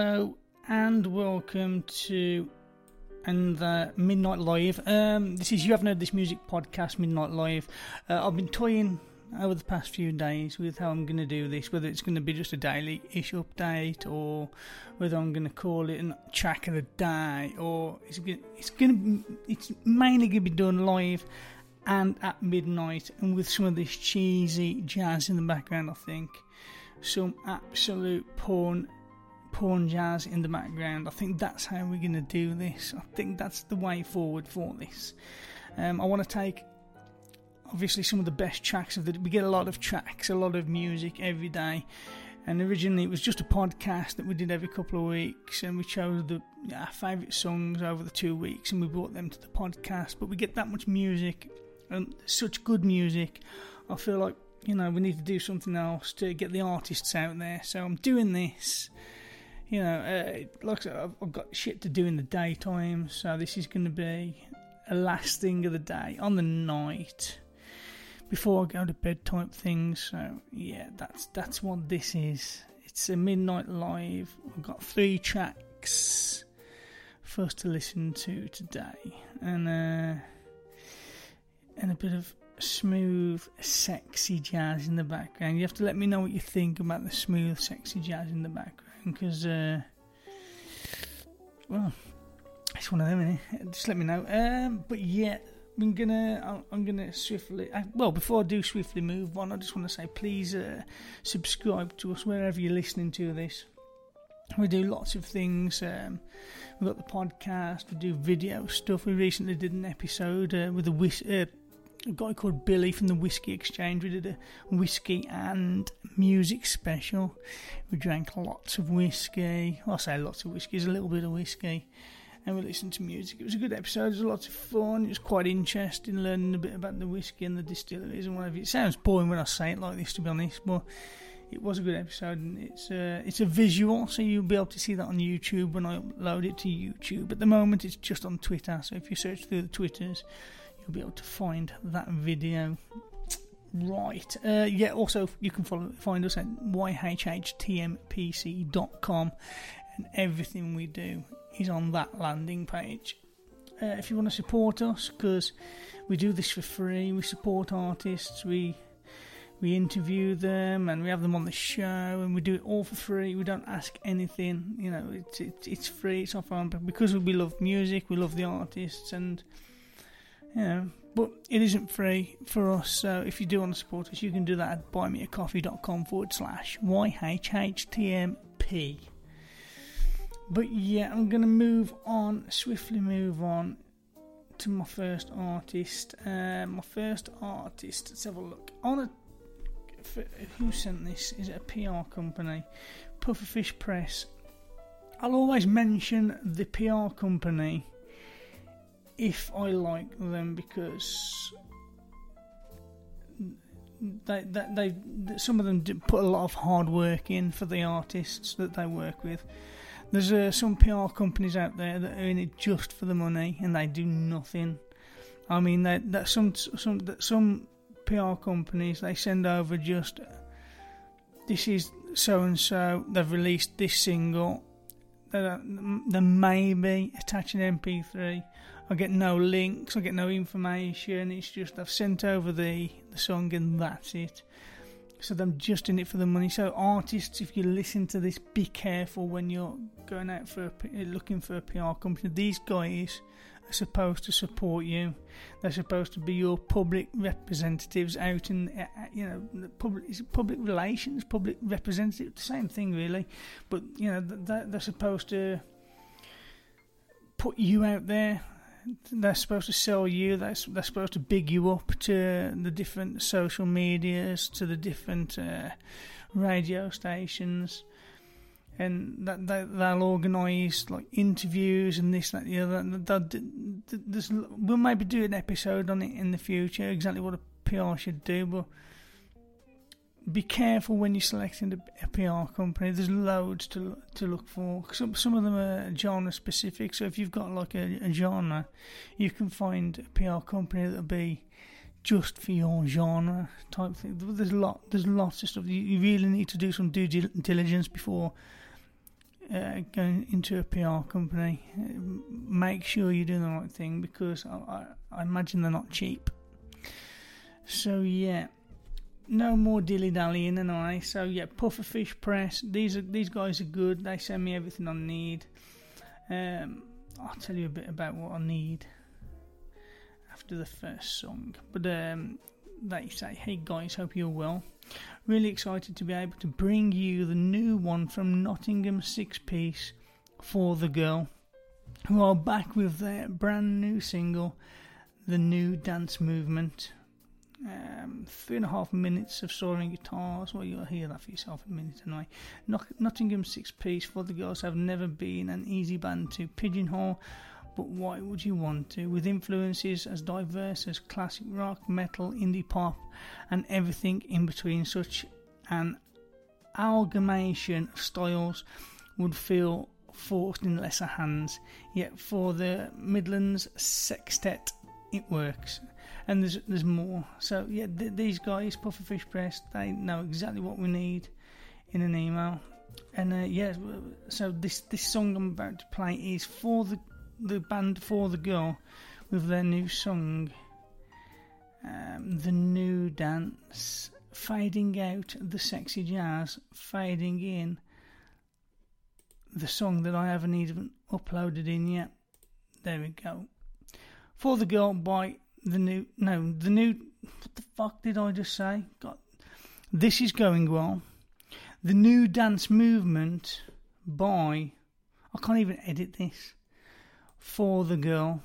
Hello and welcome to and the Midnight Live. Um, this is you haven't heard this music podcast, Midnight Live. Uh, I've been toying over the past few days with how I'm going to do this, whether it's going to be just a daily ish update or whether I'm going to call it a track of the day or it's going it's going to be it's mainly going to be done live and at midnight and with some of this cheesy jazz in the background. I think some absolute porn porn jazz in the background. I think that's how we're going to do this. I think that's the way forward for this. Um, I want to take obviously some of the best tracks of the. We get a lot of tracks, a lot of music every day. And originally it was just a podcast that we did every couple of weeks, and we chose the our favourite songs over the two weeks, and we brought them to the podcast. But we get that much music and such good music. I feel like you know we need to do something else to get the artists out there. So I'm doing this you know, uh, like I've, I've got shit to do in the daytime, so this is going to be a last thing of the day on the night before I go to bed type thing. So yeah, that's that's what this is. It's a midnight live. I've got three tracks for us to listen to today, and uh, and a bit of smooth, sexy jazz in the background. You have to let me know what you think about the smooth, sexy jazz in the background because, uh, well, it's one of them. Innit? Just let me know. Um, but yeah, I'm gonna, I'm- gonna swiftly. Uh, well, before I do swiftly move on, I just want to say, please uh, subscribe to us wherever you're listening to this. We do lots of things. Um, we've got the podcast. We do video stuff. We recently did an episode uh, with a whis- uh, a guy called Billy from the Whiskey Exchange. We did a whiskey and music special. We drank lots of whiskey. Well, I say lots of whiskey, it's a little bit of whiskey. And we listened to music. It was a good episode. It was lots of fun. It was quite interesting learning a bit about the whiskey and the distilleries and whatever. It sounds boring when I say it like this, to be honest, but it was a good episode. And it's uh, it's a visual, so you'll be able to see that on YouTube when I upload it to YouTube. At the moment, it's just on Twitter. So if you search through the Twitters, you'll be able to find that video. Right. Uh, yeah, also, you can follow, find us at yhhtmpc.com, and everything we do is on that landing page. Uh, if you want to support us, because we do this for free, we support artists, we we interview them, and we have them on the show, and we do it all for free. We don't ask anything, you know. It's it's, it's free. It's off our own, because we love music, we love the artists, and you know, but it isn't free for us. So if you do want to support us, you can do that at buymeacoffee.com forward slash YHHTMP. But yeah, I'm going to move on, swiftly move on to my first artist. Uh, my first artist, let's have a look. On a, f- who sent this? Is it a PR company? Pufferfish Press. I'll always mention the PR company if I like them because they, they, they some of them put a lot of hard work in for the artists that they work with. There's uh, some PR companies out there that in it just for the money and they do nothing. I mean, they, that some some that some PR companies they send over just this is so and so, they've released this single. They they may be attaching MP3. I get no links, I get no information. It's just I've sent over the, the song and that's it. So I'm just in it for the money. So artists, if you listen to this, be careful when you're going out for a, looking for a PR company. These guys are supposed to support you. They're supposed to be your public representatives out in, uh, uh, you know, public public relations, public representative, same thing really. But you know, they're supposed to put you out there they're supposed to sell you. They're, they're supposed to big you up to the different social medias, to the different uh, radio stations, and that, that they'll organise like interviews and this, that, the other. There's, we'll maybe do an episode on it in the future, exactly what a PR should do, but be careful when you're selecting a, PR company. There's loads to to look for. Some some of them are genre specific. So if you've got like a, a genre, you can find a PR company that'll be just for your genre type thing. There's a lot. There's lots of stuff. You, you really need to do some due diligence before uh, going into a PR company. Make sure you're doing the right thing because I, I, I imagine they're not cheap. So yeah no more dilly dallying and I. So yeah, Pufferfish Press. These are these guys are good. They send me everything I need. Um, I'll tell you a bit about what I need after the first song. But um, they say, "Hey guys, hope you're well. Really excited to be able to bring you the new one from Nottingham Six Piece for the girl, who are back with their brand new single, "The New Dance Movement." Um, three and a half minutes of soaring guitars. Well, you'll hear that for yourself in a minute anyway. Nottingham Six Piece for the girls have never been an easy band to pigeonhole, but why would you want to? With influences as diverse as classic rock, metal, indie pop, and everything in between, such an amalgamation of styles would feel forced in lesser hands. Yet for the Midlands Sextet, it works and there's there's more. So yeah, th- these guys, Pufferfish Press, they know exactly what we need in an email. And uh, yeah, so this this song I'm about to play is for the the band for the girl with their new song, um, the new dance, fading out the sexy jazz, fading in the song that I haven't even uploaded in yet. There we go. For the Girl by the new no the new what the fuck did I just say? God, this is going well. The new dance movement by I can't even edit this for the girl.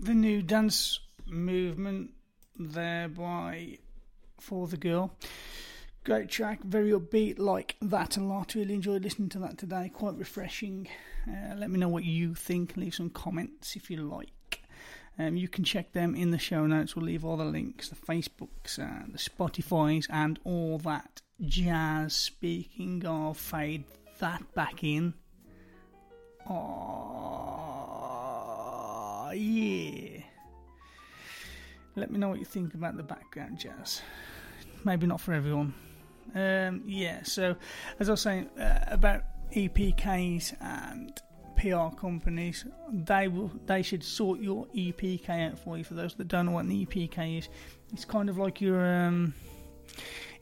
The new dance movement there by For the Girl. Great track, very upbeat, like that a lot. Really enjoyed listening to that today, quite refreshing. Uh, let me know what you think, leave some comments if you like. Um, you can check them in the show notes. We'll leave all the links, the Facebooks, uh, the Spotify's, and all that jazz. Speaking of, fade that back in. Yeah. Let me know what you think about the background jazz. Maybe not for everyone. Um, yeah, so as I was saying uh, about EPKs and PR companies, they will they should sort your EPK out for you. For those that don't know what an EPK is, it's kind of like your um,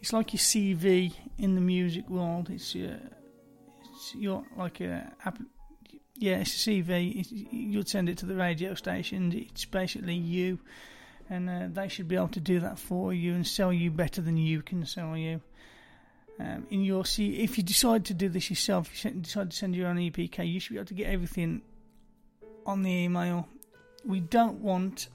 it's like your CV in the music world. It's your it's your like a yeah, it's a CV. You'd send it to the radio station. It's basically you, and uh, they should be able to do that for you and sell you better than you can sell you. Um, in your C, if you decide to do this yourself, you decide to send your own EPK, you should be able to get everything on the email. We don't want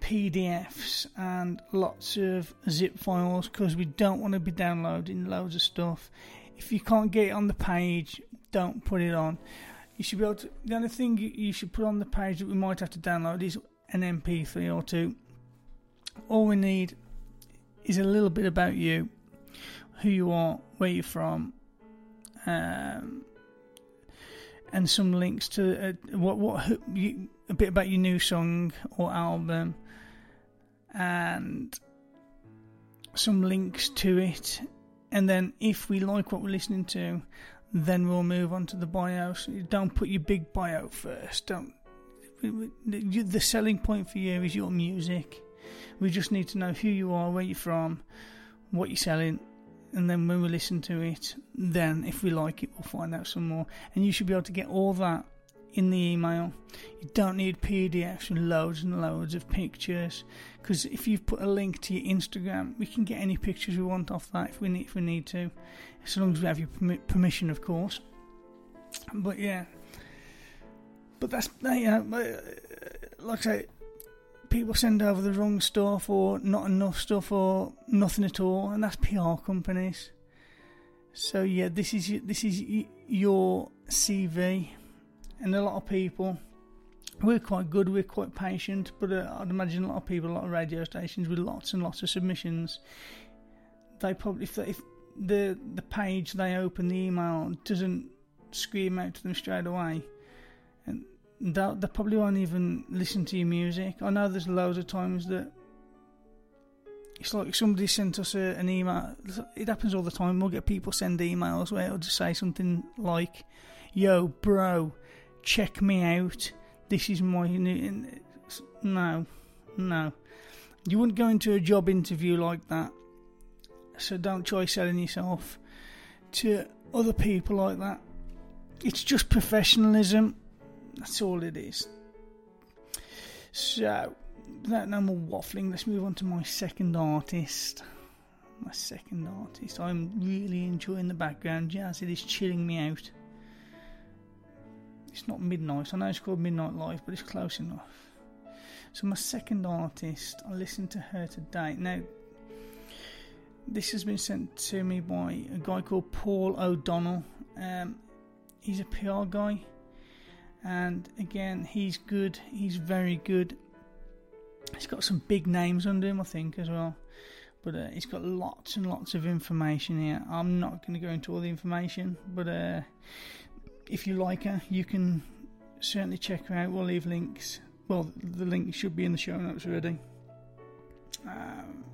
PDFs and lots of zip files because we don't want to be downloading loads of stuff. If you can't get it on the page, don't put it on. You should be able to. The only thing you should put on the page that we might have to download is an MP3 or two. All we need is a little bit about you who you are, where you're from, um, and some links to uh, what what you, a bit about your new song or album, and some links to it. And then, if we like what we're listening to, then we'll move on to the bio. Don't put your big bio first. Don't. The selling point for you is your music. We just need to know who you are, where you're from, what you're selling, and then when we listen to it, then if we like it, we'll find out some more. And you should be able to get all that in the email. You don't need PDFs and loads and loads of pictures because if you've put a link to your Instagram, we can get any pictures we want off that if we need if we need to, as long as we have your permission, of course. But yeah, but that's yeah, uh, like I say, people send over the wrong stuff or not enough stuff or nothing at all, and that's PR companies. So yeah, this is this is your CV, and a lot of people. We're quite good. We're quite patient, but uh, I'd imagine a lot of people, a lot of radio stations with lots and lots of submissions. They probably, if, they, if the the page they open the email doesn't scream out to them straight away, and they they probably won't even listen to your music. I know there's loads of times that it's like somebody sent us a, an email. It happens all the time. We'll get people send emails where it'll just say something like, "Yo, bro, check me out. This is my new." No, no, you wouldn't go into a job interview like that. So don't try selling yourself to other people like that. It's just professionalism that's all it is. So, without no more waffling, let's move on to my second artist. My second artist. I'm really enjoying the background jazz. It is chilling me out. It's not midnight. I know it's called Midnight Live, but it's close enough. So, my second artist, I listened to her today. Now, this has been sent to me by a guy called Paul O'Donnell. Um, he's a PR guy and again, he's good. He's very good. He's got some big names under him, I think, as well. But uh, he's got lots and lots of information here. I'm not going to go into all the information, but uh, if you like her, you can certainly check her out. We'll leave links. Well, the link should be in the show notes already. Um,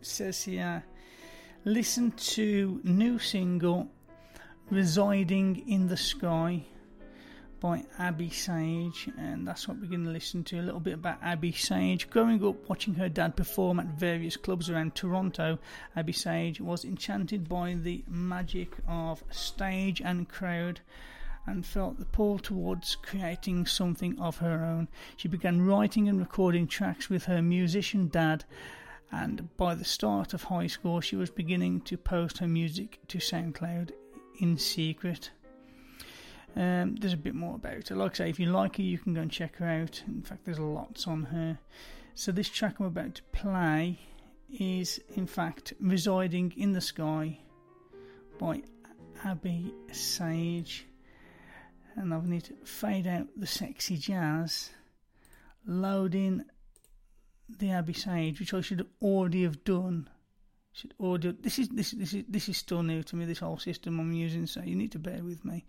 says here, listen to new single "Residing in the Sky" by Abby Sage, and that's what we're going to listen to a little bit about Abby Sage. Growing up watching her dad perform at various clubs around Toronto, Abby Sage was enchanted by the magic of stage and crowd and felt the pull towards creating something of her own. She began writing and recording tracks with her musician dad, and by the start of high school, she was beginning to post her music to SoundCloud in secret. Um, there's a bit more about her. Like I say, if you like her, you can go and check her out. In fact, there's lots on her. So this track I'm about to play is, in fact, "Residing in the Sky" by Abby Sage. And I've need to fade out the sexy jazz, load in the Abby Sage, which I should already have done. Should already. This is this this is this is still new to me. This whole system I'm using, so you need to bear with me.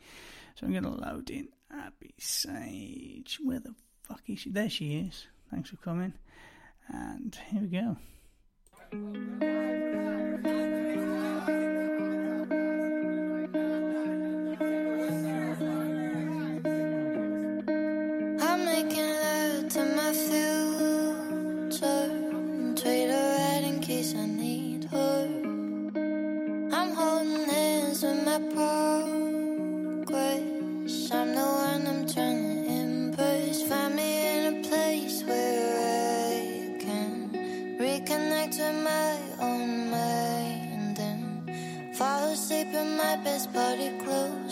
So I'm going to load in Abby Sage. Where the fuck is she? There she is. Thanks for coming. And here we go.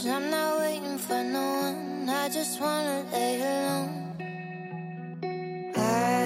I'm not waiting for no one. I just wanna lay alone. I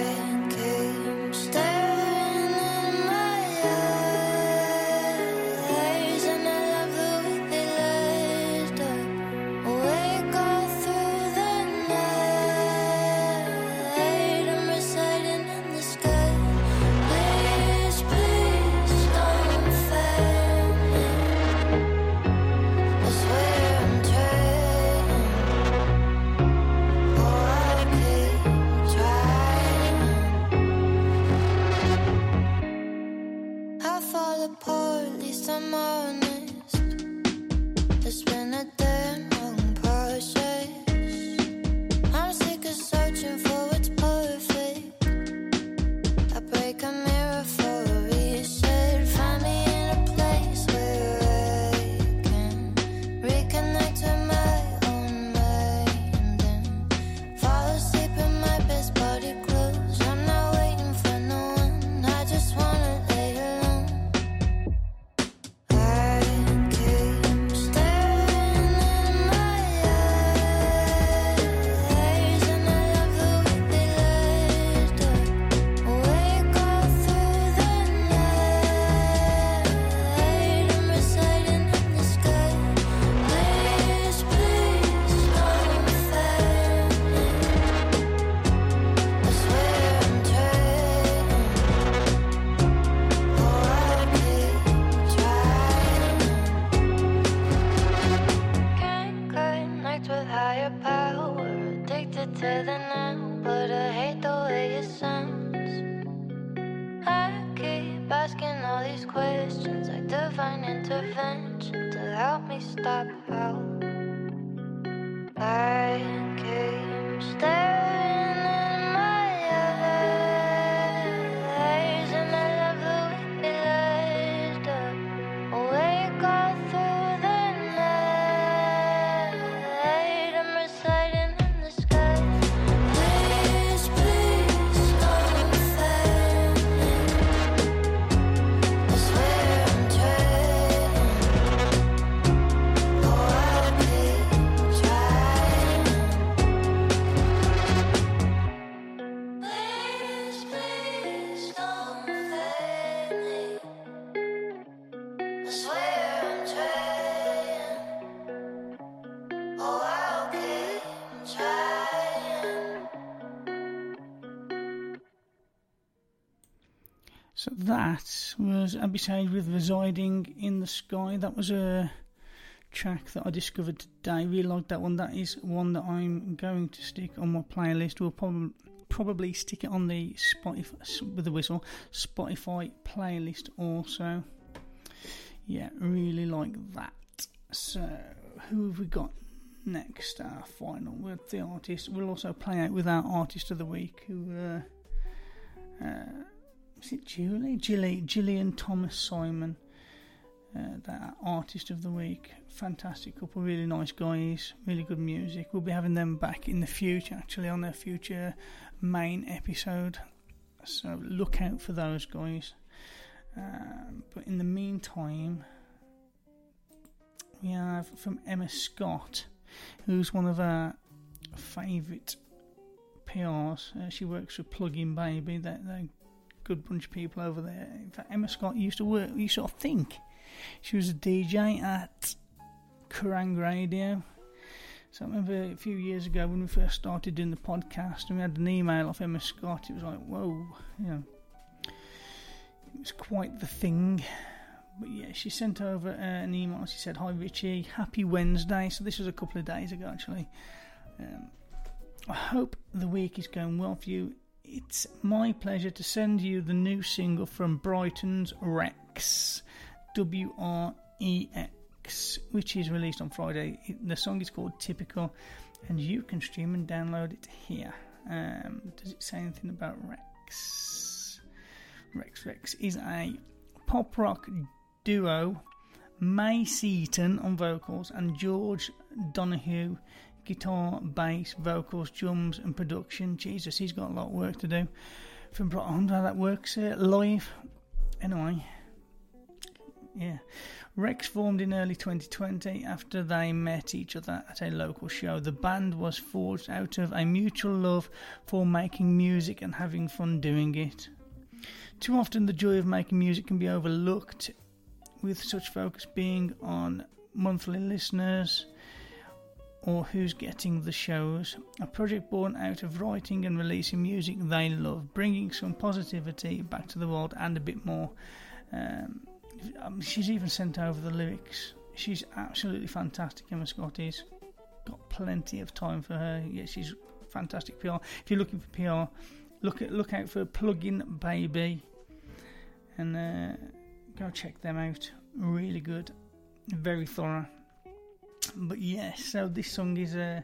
was with Residing in the Sky. That was a track that I discovered today. Really liked that one. That is one that I'm going to stick on my playlist. We'll probably probably stick it on the Spotify with the whistle Spotify playlist also. Yeah, really like that. So who have we got next? Our final with the artist. We'll also play out with our artist of the week who. Uh, uh, is it Julie? Gillian Thomas Simon, uh, that artist of the week. Fantastic couple, really nice guys, really good music. We'll be having them back in the future, actually, on their future main episode. So look out for those guys. Um, but in the meantime, we have from Emma Scott who's one of our favourite PRs. Uh, she works for Plug In Baby. A good bunch of people over there. In fact, Emma Scott used to work, you sort of think she was a DJ at Kerrang Radio. So I remember a few years ago when we first started doing the podcast and we had an email off Emma Scott, it was like, whoa, you know, it was quite the thing. But yeah, she sent over uh, an email. She said, Hi Ritchie, happy Wednesday. So this was a couple of days ago actually. Um, I hope the week is going well for you. It's my pleasure to send you the new single from Brighton's Wrex, W R E X, which is released on Friday. The song is called Typical, and you can stream and download it here. Um, does it say anything about Wrex? Wrex Wrex is a pop rock duo. May Seaton on vocals and George Donahue guitar, bass, vocals, drums, and production. Jesus, he's got a lot of work to do. From wonder how that works uh, live. Anyway, yeah. Wrex formed in early 2020 after they met each other at a local show. The band was forged out of a mutual love for making music and having fun doing it. Too often, the joy of making music can be overlooked, with such focus being on monthly listeners or who's getting the shows. A project born out of writing and releasing music they love, bringing some positivity back to the world and a bit more. Um, um, she's even sent over the lyrics. She's absolutely fantastic, Emma Scott is. Got plenty of time for her. Yeah, she's fantastic PR. If you're looking for PR, look at look out for Plug In Baby, and uh, go check them out. Really good, very thorough. But yes, so this song is a. Uh,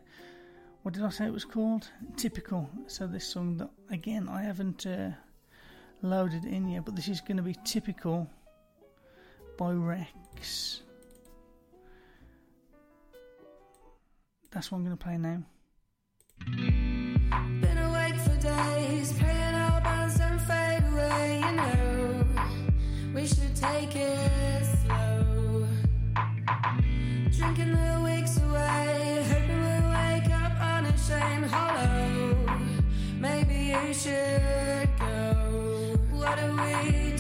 what did I say it was called? Typical. So this song that again I haven't uh, loaded in yet, but this is going to be typical by Wrex. That's what I'm going to play now. Been awake for days, praying our fade away. You know, we should take it What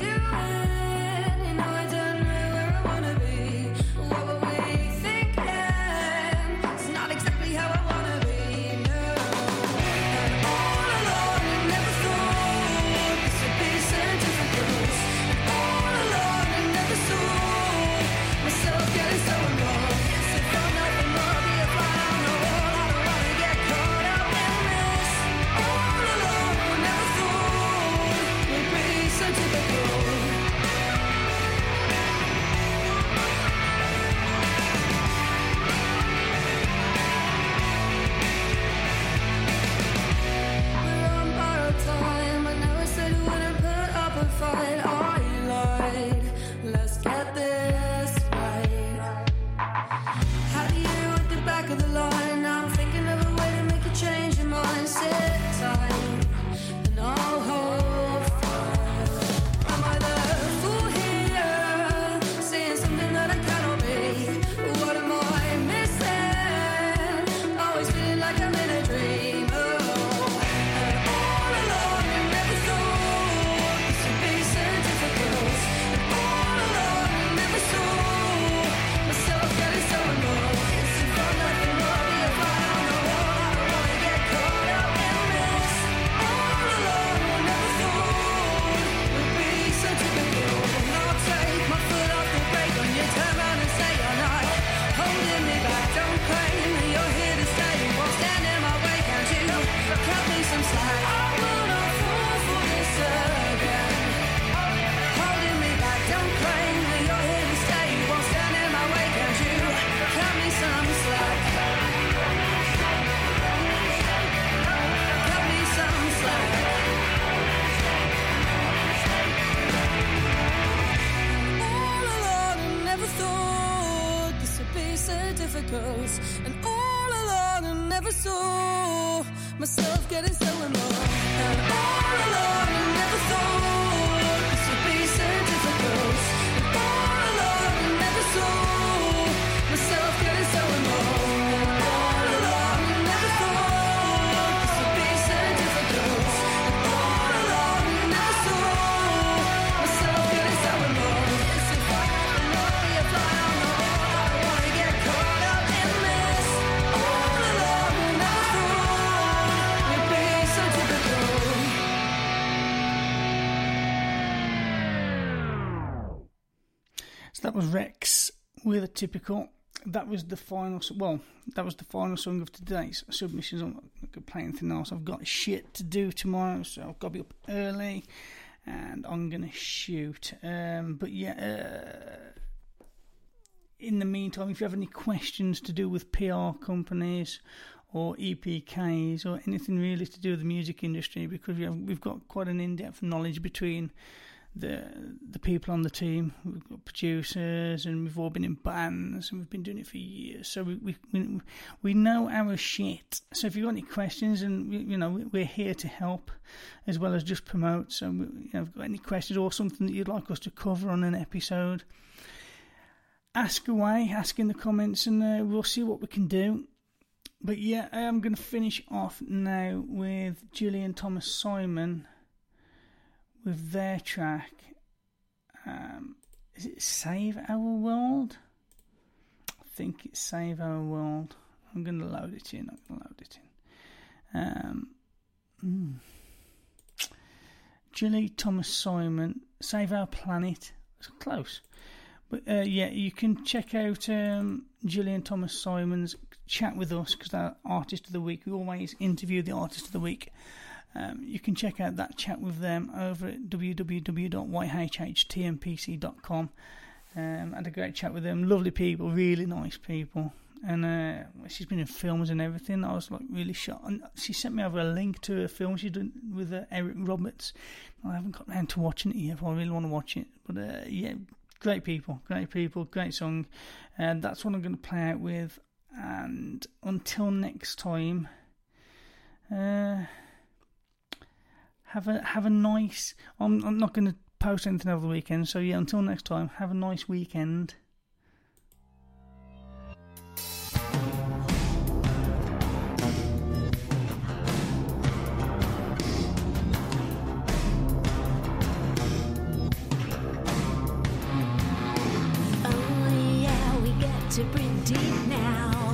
typical. That was the final. Well, that was the final song of today's submissions. I'm not going to play anything else. I've got shit to do tomorrow, so I've got to be up early, and I'm going to shoot. Um, but yeah. Uh, in the meantime, if you have any questions to do with PR companies or EPKs or anything really to do with the music industry, because we have, we've got quite an in-depth knowledge between the the people on the team. We've got producers, and we've all been in bands, and we've been doing it for years. So we we we, know our shit. So if you've got any questions, and we- you know we're here to help, as well as just promote. So we, you know, if you've got any questions or something that you'd like us to cover on an episode ask away, ask in the comments, and uh, we'll see what we can do. But yeah, I am going to finish off now with Julian Thomas Simon with their track. Um, is it Save Our World? I think it's Save Our World. I'm going to load it in. I'm going to load it in. Um, mm. Gilly Thomas Simon, Save Our Planet. It's close. But uh, yeah, you can check out um, Gillian Thomas Simon's chat with us because they're artist of the week. We always interview the artist of the week. Um, you can check out that chat with them over at www.yhhtmpc.com. Um, had a great chat with them. Lovely people, really nice people. And uh, she's been in films and everything. I was like really shocked. And she sent me over a link to a film she's done with uh, Eric Roberts. I haven't got around to watching it yet. I really want to watch it. But uh, yeah, great people, great people, great song. And that's what I'm going to play out with. And until next time, uh, have a have a nice. I'm I'm not going to post anything over the weekend. So yeah, until next time, have a nice weekend. Oh yeah, we get to pretty deep now.